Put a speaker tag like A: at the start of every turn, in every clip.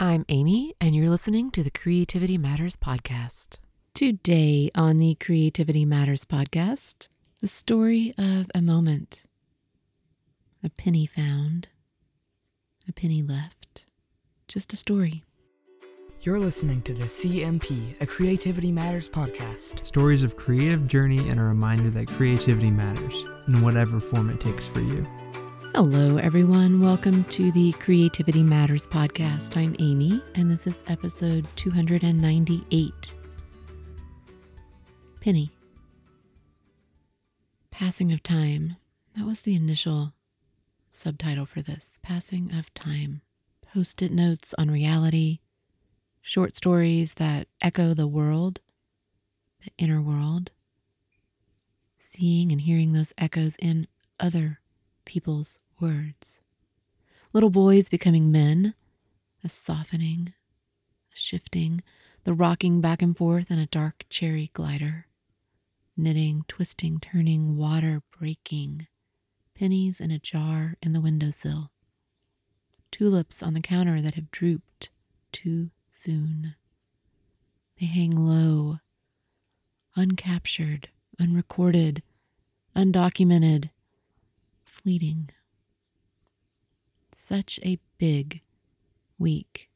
A: I'm Amy, and you're listening to the Creativity Matters podcast. Today on the Creativity Matters podcast, the story of a moment, a penny found, a penny left, just a story.
B: You're listening to the CMP, a Creativity Matters podcast.
C: Stories of creative journey and a reminder that creativity matters in whatever form it takes for you.
A: Hello, everyone. Welcome to the Creativity Matters podcast. I'm Amy, and this is episode 298. Penny. Passing of Time. That was the initial subtitle for this Passing of Time. Post it notes on reality, short stories that echo the world, the inner world, seeing and hearing those echoes in other people's words. Little boys becoming men, a softening, a shifting, the rocking back and forth in a dark cherry glider, knitting, twisting, turning, water breaking, pennies in a jar in the windowsill, tulips on the counter that have drooped too soon. They hang low, uncaptured, unrecorded, undocumented, fleeting. Such a big week.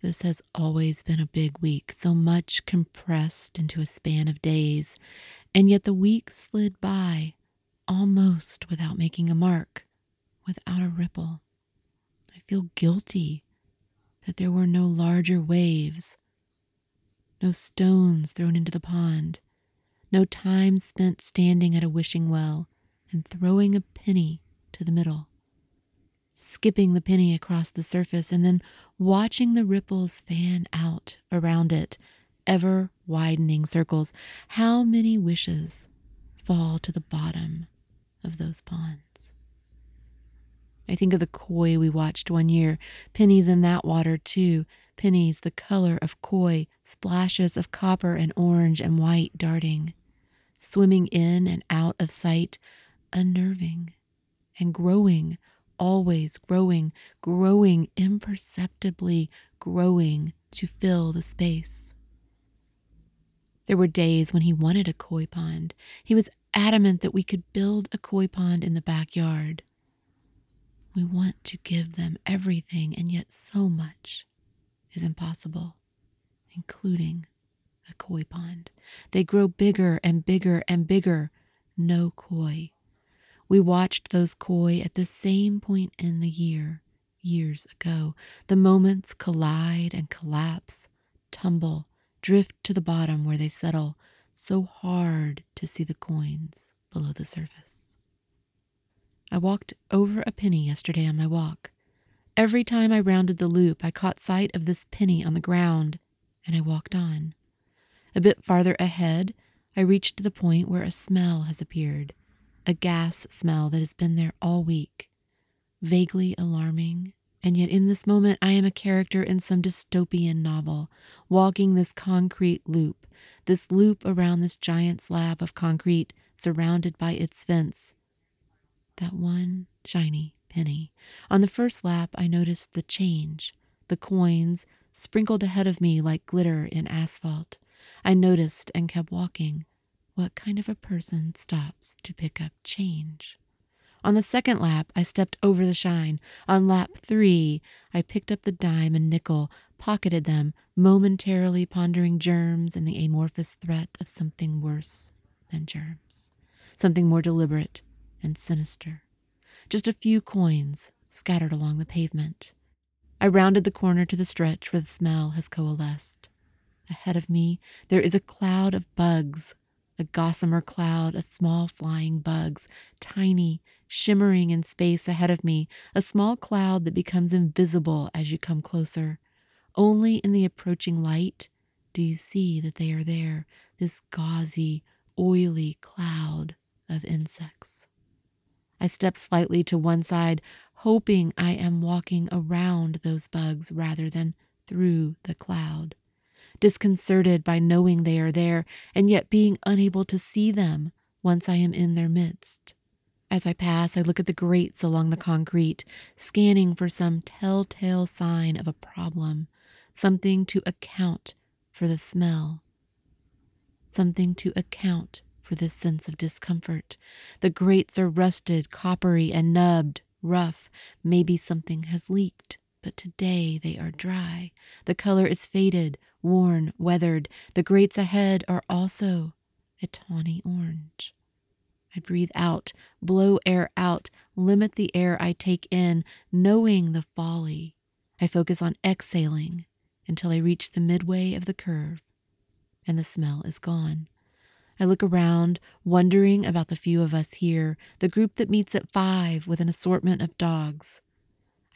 A: This has always been a big week, so much compressed into a span of days, and yet the week slid by almost without making a mark, without a ripple. I feel guilty that there were no larger waves, no stones thrown into the pond, no time spent standing at a wishing well and throwing a penny to the middle, skipping the penny across the surface, and then watching the ripples fan out around it, ever widening circles. How many wishes fall to the bottom of those ponds? I think of the koi we watched one year, pennies in that water too, pennies the color of koi, splashes of copper and orange and white darting, swimming in and out of sight, unnerving and growing, always growing, growing, imperceptibly growing to fill the space. There were days when he wanted a koi pond. He was adamant that we could build a koi pond in the backyard. We want to give them everything, and yet so much is impossible, including a koi pond. They grow bigger and bigger and bigger. No koi. We watched those koi at the same point in the year, years ago. The moments collide and collapse, tumble, drift to the bottom where they settle, so hard to see the coins below the surface. I walked over a penny yesterday on my walk. Every time I rounded the loop, I caught sight of this penny on the ground, and I walked on. A bit farther ahead, I reached the point where a smell has appeared a gas smell that has been there all week, vaguely alarming. And yet, in this moment, I am a character in some dystopian novel, walking this concrete loop, this loop around this giant slab of concrete surrounded by its fence. That one shiny penny. On the first lap, I noticed the change, the coins sprinkled ahead of me like glitter in asphalt. I noticed and kept walking. What kind of a person stops to pick up change? On the second lap, I stepped over the shine. On lap three, I picked up the dime and nickel, pocketed them, momentarily pondering germs and the amorphous threat of something worse than germs, something more deliberate and sinister. Just a few coins scattered along the pavement. I rounded the corner to the stretch where the smell has coalesced. Ahead of me, there is a cloud of bugs a gossamer cloud of small flying bugs, tiny, shimmering in space ahead of me, a small cloud that becomes invisible as you come closer. Only in the approaching light do you see that they are there, this gauzy, oily cloud of insects. I step slightly to one side, hoping I am walking around those bugs rather than through the cloud disconcerted by knowing they are there and yet being unable to see them once I am in their midst. As I pass, I look at the grates along the concrete, scanning for some telltale sign of a problem, something to account for the smell, something to account for this sense of discomfort. The grates are rusted, coppery, and nubbed, rough. Maybe something has leaked, but today they are dry. The color is faded, worn, weathered. The grates ahead are also a tawny orange. I breathe out, blow air out, limit the air I take in, knowing the folly. I focus on exhaling until I reach the midway of the curve, and the smell is gone. I look around, wondering about the few of us here, the group that meets at five with an assortment of dogs.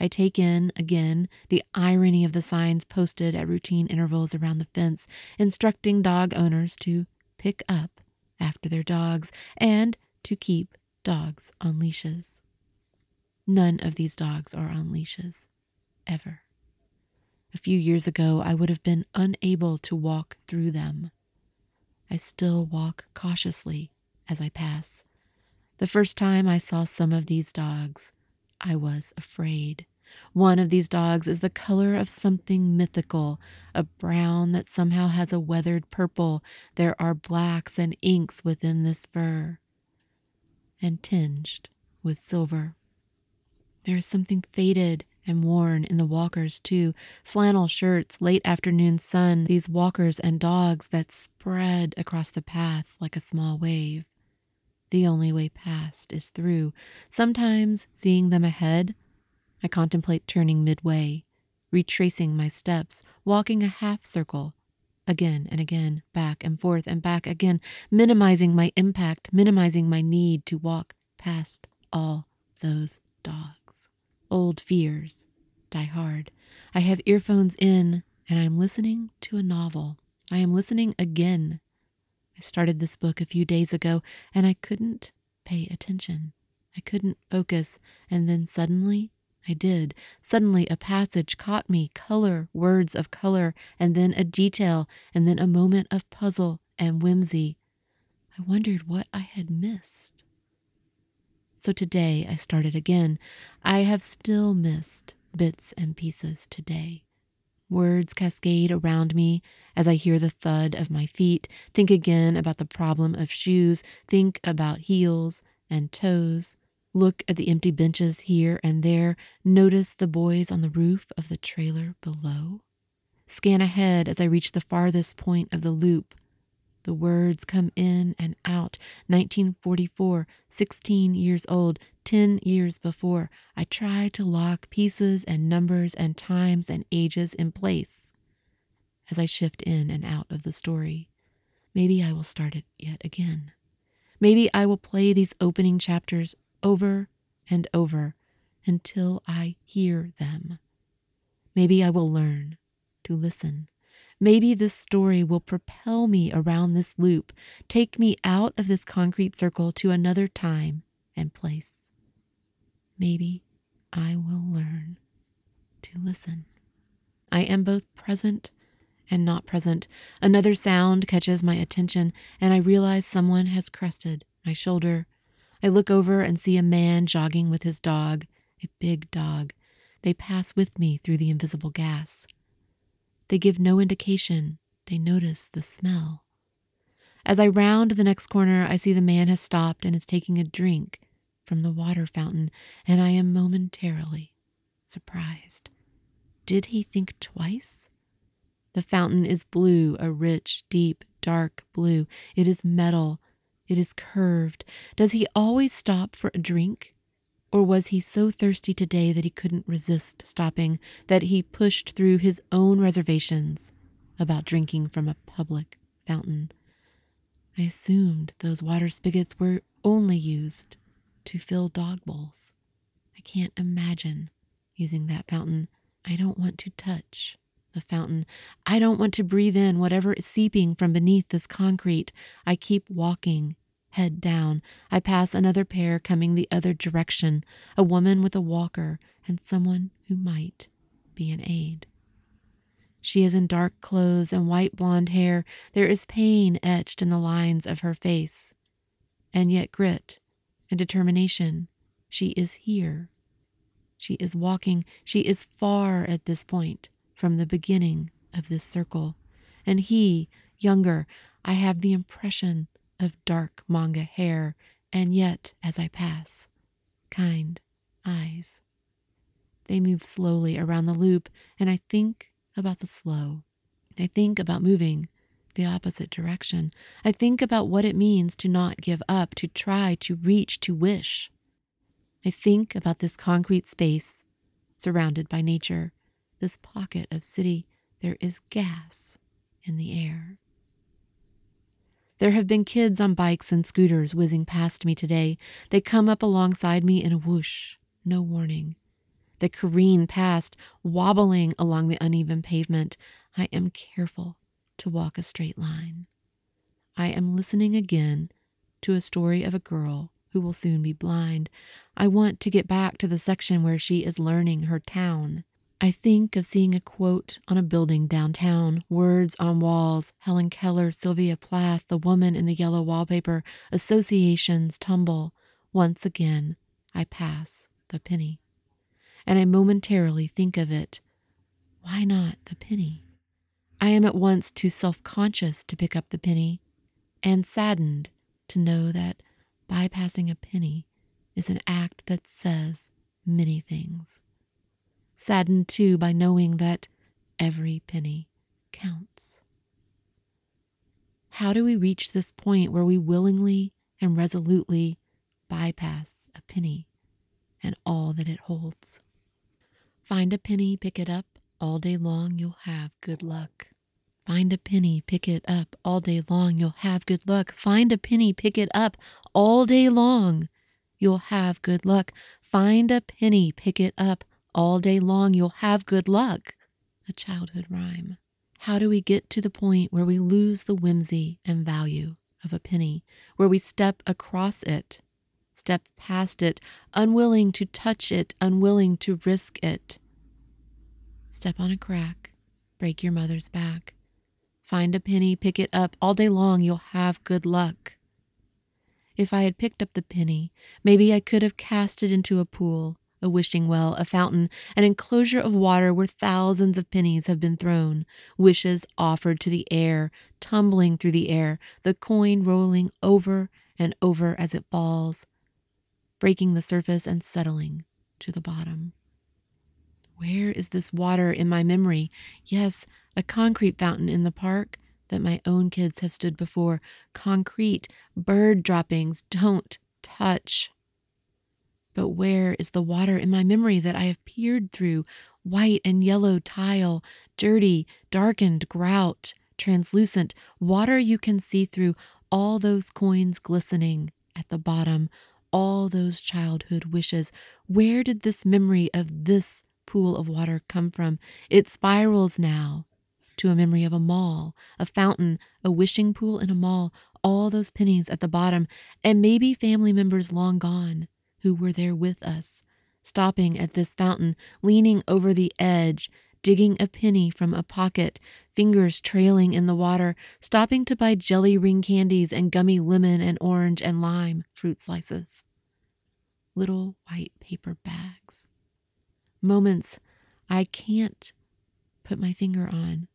A: I take in, again, the irony of the signs posted at routine intervals around the fence, instructing dog owners to pick up after their dogs and to keep dogs on leashes. None of these dogs are on leashes, ever. A few years ago, I would have been unable to walk through them. I still walk cautiously as I pass. The first time I saw some of these dogs, I was afraid. One of these dogs is the color of something mythical, a brown that somehow has a weathered purple. There are blacks and inks within this fur, and tinged with silver. There is something faded and worn in the walkers, too. Flannel shirts, late afternoon sun, these walkers and dogs that spread across the path like a small wave. The only way past is through. Sometimes, seeing them ahead, I contemplate turning midway, retracing my steps, walking a half circle, again and again, back and forth and back again, minimizing my impact, minimizing my need to walk past all those dogs. Old fears die hard. I have earphones in and I'm listening to a novel. I am listening again. I started this book a few days ago and I couldn't pay attention. I couldn't focus. And then suddenly I did. Suddenly a passage caught me, color, words of color, and then a detail, and then a moment of puzzle and whimsy. I wondered what I had missed. So today I started again. I have still missed bits and pieces today. Words cascade around me. As I hear the thud of my feet, think again about the problem of shoes, think about heels and toes, look at the empty benches here and there, notice the boys on the roof of the trailer below. Scan ahead as I reach the farthest point of the loop. The words come in and out. 1944, 16 years old, 10 years before. I try to lock pieces and numbers and times and ages in place as I shift in and out of the story. Maybe I will start it yet again. Maybe I will play these opening chapters over and over until I hear them. Maybe I will learn to listen Maybe this story will propel me around this loop, take me out of this concrete circle to another time and place. Maybe I will learn to listen. I am both present and not present. Another sound catches my attention, and I realize someone has crested my shoulder. I look over and see a man jogging with his dog, a big dog. They pass with me through the invisible gas. They give no indication they notice the smell. As I round the next corner, I see the man has stopped and is taking a drink from the water fountain, and I am momentarily surprised. Did he think twice? The fountain is blue, a rich, deep, dark blue. It is metal. It is curved. Does he always stop for a drink? Or was he so thirsty today that he couldn't resist stopping, that he pushed through his own reservations about drinking from a public fountain? I assumed those water spigots were only used to fill dog bowls. I can't imagine using that fountain. I don't want to touch the fountain. I don't want to breathe in whatever is seeping from beneath this concrete. I keep walking head down. I pass another pair coming the other direction, a woman with a walker and someone who might be an aide. She is in dark clothes and white blonde hair. There is pain etched in the lines of her face, and yet grit and determination. She is here. She is walking. She is far at this point from the beginning of this circle. And he, younger, I have the impression of dark manga hair, and yet, as I pass, kind eyes. They move slowly around the loop, and I think about the slow. I think about moving the opposite direction. I think about what it means to not give up, to try, to reach, to wish. I think about this concrete space surrounded by nature, this pocket of city. There is gas in the air. There have been kids on bikes and scooters whizzing past me today. They come up alongside me in a whoosh, no warning. They careen past, wobbling along the uneven pavement. I am careful to walk a straight line. I am listening again to a story of a girl who will soon be blind. I want to get back to the section where she is learning her town. I think of seeing a quote on a building downtown, words on walls, Helen Keller, Sylvia Plath, the woman in the yellow wallpaper, associations tumble. Once again, I pass the penny. And I momentarily think of it. Why not the penny? I am at once too self conscious to pick up the penny, and saddened to know that bypassing a penny is an act that says many things saddened too by knowing that every penny counts. How do we reach this point where we willingly and resolutely bypass a penny and all that it holds? Find a penny, pick it up, all day long you'll have good luck. Find a penny, pick it up, all day long you'll have good luck. Find a penny, pick it up, all day long you'll have good luck. Find a penny, pick it up, all day long, you'll have good luck. A childhood rhyme. How do we get to the point where we lose the whimsy and value of a penny, where we step across it, step past it, unwilling to touch it, unwilling to risk it? Step on a crack, break your mother's back. Find a penny, pick it up. All day long, you'll have good luck. If I had picked up the penny, maybe I could have cast it into a pool a wishing well, a fountain, an enclosure of water where thousands of pennies have been thrown, wishes offered to the air, tumbling through the air, the coin rolling over and over as it falls, breaking the surface and settling to the bottom. Where is this water in my memory? Yes, a concrete fountain in the park that my own kids have stood before. Concrete, bird droppings, don't touch. But where is the water in my memory that I have peered through? White and yellow tile, dirty, darkened grout, translucent, water you can see through, all those coins glistening at the bottom, all those childhood wishes. Where did this memory of this pool of water come from? It spirals now to a memory of a mall, a fountain, a wishing pool in a mall, all those pennies at the bottom, and maybe family members long gone who were there with us, stopping at this fountain, leaning over the edge, digging a penny from a pocket, fingers trailing in the water, stopping to buy jelly ring candies and gummy lemon and orange and lime fruit slices. Little white paper bags. Moments I can't put my finger on.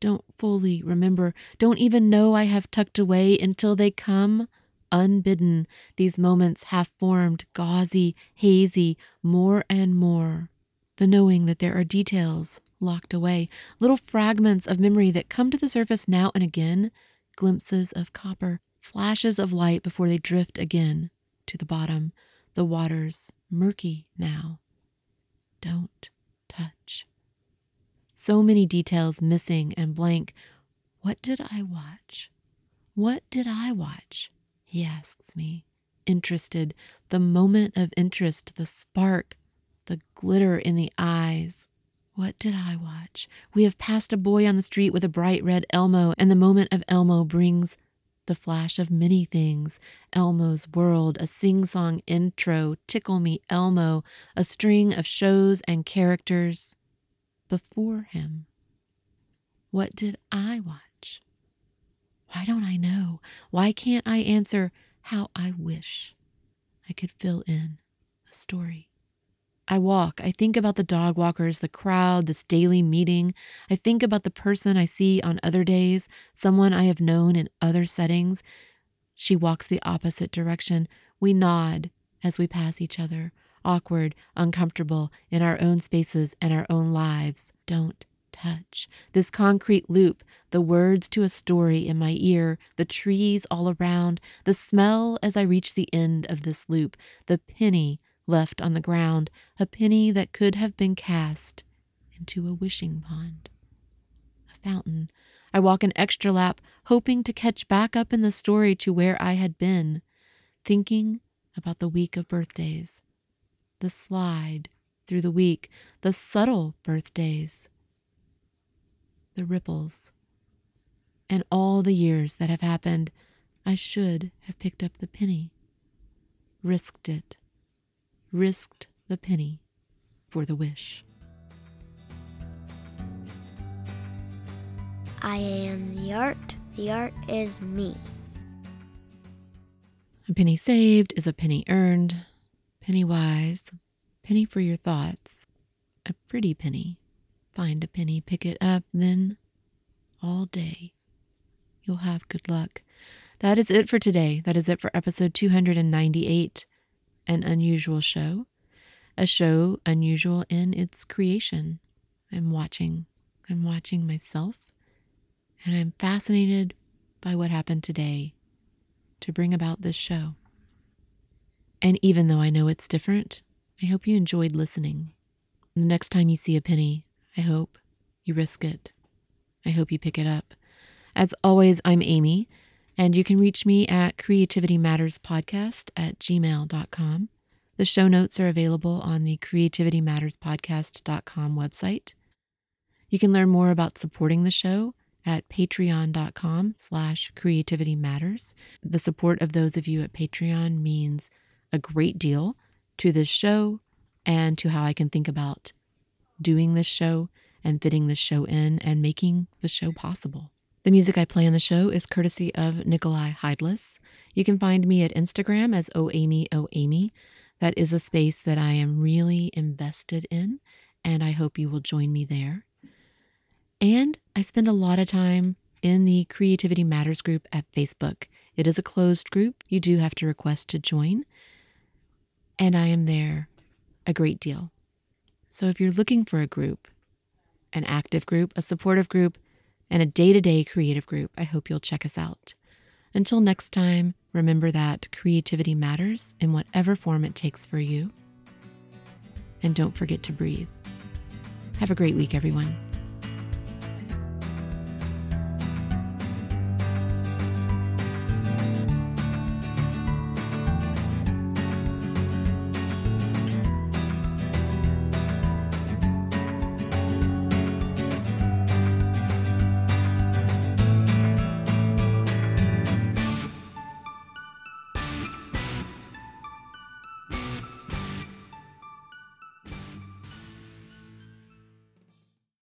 A: Don't fully remember, don't even know I have tucked away until they come Unbidden, these moments half formed, gauzy, hazy, more and more. The knowing that there are details locked away, little fragments of memory that come to the surface now and again, glimpses of copper, flashes of light before they drift again to the bottom. The water's murky now. Don't touch. So many details missing and blank. What did I watch? What did I watch? he asks me, interested, the moment of interest, the spark, the glitter in the eyes. What did I watch? We have passed a boy on the street with a bright red Elmo, and the moment of Elmo brings the flash of many things Elmo's world, a sing song intro, Tickle Me Elmo, a string of shows and characters before him. What did I watch? Why don't I know? Why can't I answer how I wish? I could fill in a story. I walk. I think about the dog walkers, the crowd, this daily meeting. I think about the person I see on other days, someone I have known in other settings. She walks the opposite direction. We nod as we pass each other, awkward, uncomfortable in our own spaces and our own lives. Don't touch. This concrete loop, the words to a story in my ear, the trees all around, the smell as I reach the end of this loop, the penny left on the ground, a penny that could have been cast into a wishing pond. A fountain. I walk an extra lap, hoping to catch back up in the story to where I had been, thinking about the week of birthdays, the slide through the week, the subtle birthdays, the ripples, and all the years that have happened. I should have picked up the penny, risked it risked the penny for the wish.
D: I am the art, the art is me.
A: A penny saved is a penny earned, penny wise, penny for your thoughts, a pretty penny. Find a penny, pick it up, then all day you'll have good luck. That is it for today. That is it for episode 298 an unusual show, a show unusual in its creation. I'm watching. I'm watching myself, and I'm fascinated by what happened today to bring about this show. And even though I know it's different, I hope you enjoyed listening. The next time you see a penny, I hope you risk it. I hope you pick it up. As always, I'm Amy. And you can reach me at creativitymatterspodcast at gmail.com. The show notes are available on the creativitymatterspodcast.com website. You can learn more about supporting the show at patreon.com slash creativitymatters. The support of those of you at Patreon means a great deal to this show and to how I can think about doing this show and fitting this show in and making the show possible. The music I play on the show is courtesy of Nikolai Heidlas. You can find me at Instagram as OAmyOAmy. That is a space that I am really invested in, and I hope you will join me there. And I spend a lot of time in the Creativity Matters group at Facebook. It is a closed group. You do have to request to join. And I am there a great deal. So if you're looking for a group, an active group, a supportive group, and a day to day creative group. I hope you'll check us out. Until next time, remember that creativity matters in whatever form it takes for you. And don't forget to breathe. Have a great week, everyone.